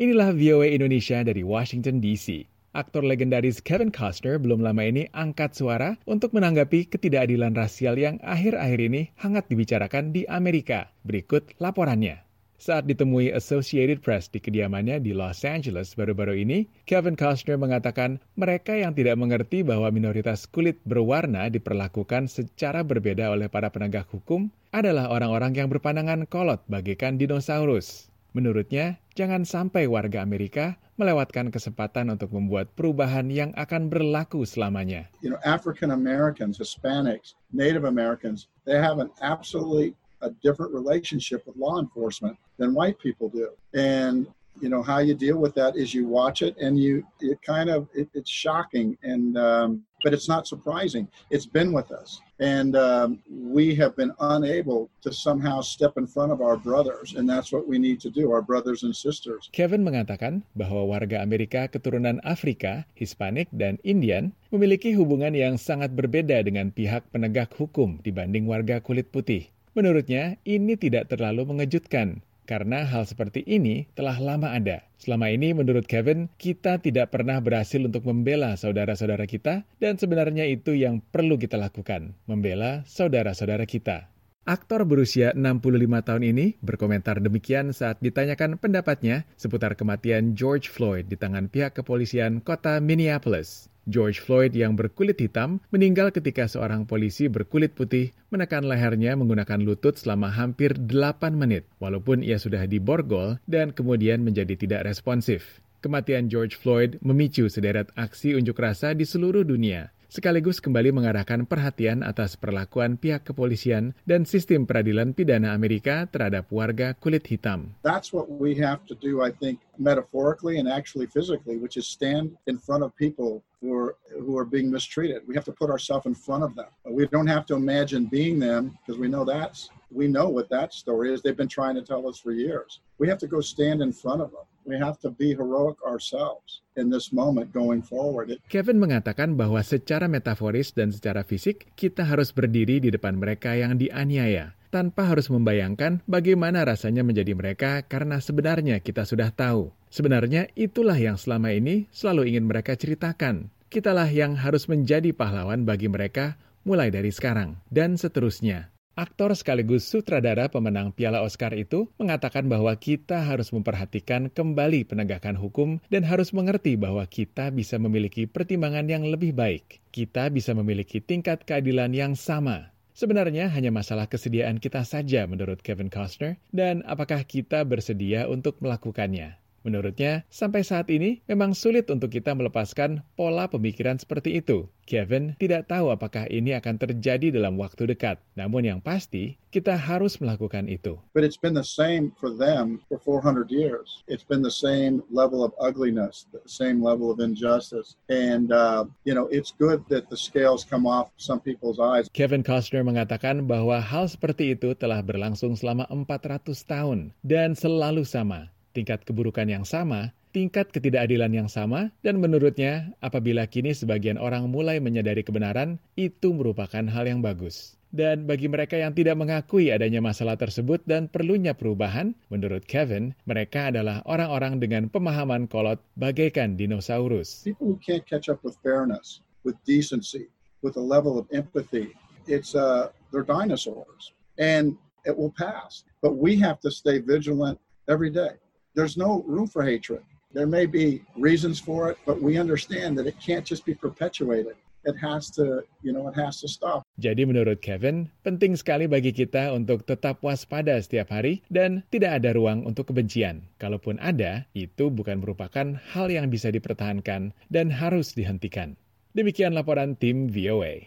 Inilah VOA Indonesia dari Washington DC. Aktor legendaris Kevin Costner belum lama ini angkat suara untuk menanggapi ketidakadilan rasial yang akhir-akhir ini hangat dibicarakan di Amerika. Berikut laporannya. Saat ditemui Associated Press di kediamannya di Los Angeles baru-baru ini, Kevin Costner mengatakan mereka yang tidak mengerti bahwa minoritas kulit berwarna diperlakukan secara berbeda oleh para penegak hukum adalah orang-orang yang berpandangan kolot bagaikan dinosaurus. Menurutnya, jangan sampai warga Amerika melewatkan kesempatan untuk membuat perubahan yang akan berlaku selamanya. You know, African Americans, Hispanics, Native Americans, they have an absolutely a different relationship with law enforcement than white people do. And you know how you deal with that is you watch it and you it kind of it, it's shocking and um, but it's not surprising. It's been with us. And um, we have been unable to somehow step in front of our brothers and that's what we need to do our brothers and sisters. Kevin mengatakan bahwa warga Amerika keturunan Afrika Hispanik dan Indian memiliki hubungan yang sangat berbeda dengan pihak penegak hukum dibanding warga kulit putih. Menurutnya, ini tidak terlalu mengejutkan karena hal seperti ini telah lama ada. Selama ini menurut Kevin, kita tidak pernah berhasil untuk membela saudara-saudara kita dan sebenarnya itu yang perlu kita lakukan, membela saudara-saudara kita. Aktor berusia 65 tahun ini berkomentar demikian saat ditanyakan pendapatnya seputar kematian George Floyd di tangan pihak kepolisian kota Minneapolis. George Floyd yang berkulit hitam meninggal ketika seorang polisi berkulit putih menekan lehernya menggunakan lutut selama hampir 8 menit, walaupun ia sudah diborgol dan kemudian menjadi tidak responsif. Kematian George Floyd memicu sederet aksi unjuk rasa di seluruh dunia, sekaligus kembali mengarahkan perhatian atas perlakuan pihak kepolisian dan sistem peradilan pidana Amerika terhadap warga kulit hitam. That's what we have to do, I think, metaphorically and actually physically, which is stand in front of people who are who are being mistreated. We have to put ourselves in front of them. We don't have to imagine being them because we know that's we know what that story is. They've been trying to tell us for years. We have to go stand in front of them. We have to be heroic ourselves in this moment going forward. Kevin mengatakan bahwa secara metaforis dan secara fisik kita harus berdiri di depan mereka yang dianiaya tanpa harus membayangkan bagaimana rasanya menjadi mereka karena sebenarnya kita sudah tahu. Sebenarnya itulah yang selama ini selalu ingin mereka ceritakan. Kitalah yang harus menjadi pahlawan bagi mereka mulai dari sekarang dan seterusnya. Aktor sekaligus sutradara pemenang Piala Oscar itu mengatakan bahwa kita harus memperhatikan kembali penegakan hukum dan harus mengerti bahwa kita bisa memiliki pertimbangan yang lebih baik. Kita bisa memiliki tingkat keadilan yang sama. Sebenarnya hanya masalah kesediaan kita saja menurut Kevin Costner dan apakah kita bersedia untuk melakukannya. Menurutnya, sampai saat ini memang sulit untuk kita melepaskan pola pemikiran seperti itu. Kevin tidak tahu apakah ini akan terjadi dalam waktu dekat. Namun yang pasti, kita harus melakukan itu. But it's been the same for them for 400 years. It's been the same level of ugliness, the same level of injustice. And, uh, you know, it's good that the scales come off some people's eyes. Kevin Costner mengatakan bahwa hal seperti itu telah berlangsung selama 400 tahun dan selalu sama tingkat keburukan yang sama, tingkat ketidakadilan yang sama, dan menurutnya, apabila kini sebagian orang mulai menyadari kebenaran, itu merupakan hal yang bagus. Dan bagi mereka yang tidak mengakui adanya masalah tersebut dan perlunya perubahan, menurut Kevin, mereka adalah orang-orang dengan pemahaman kolot bagaikan dinosaurus. People who can't catch up with fairness, with decency, with a level of empathy, it's uh, they're dinosaurs, and it will pass. But we have to stay vigilant every day. There's no room for hatred. There may be reasons for it, but we understand that it can't just be perpetuated. It has to, you know, it has to stop. Jadi menurut Kevin, penting sekali bagi kita untuk tetap waspada setiap hari dan tidak ada ruang untuk kebencian. Kalaupun ada, itu bukan merupakan hal yang bisa dipertahankan dan harus dihentikan. Demikian laporan tim VOA.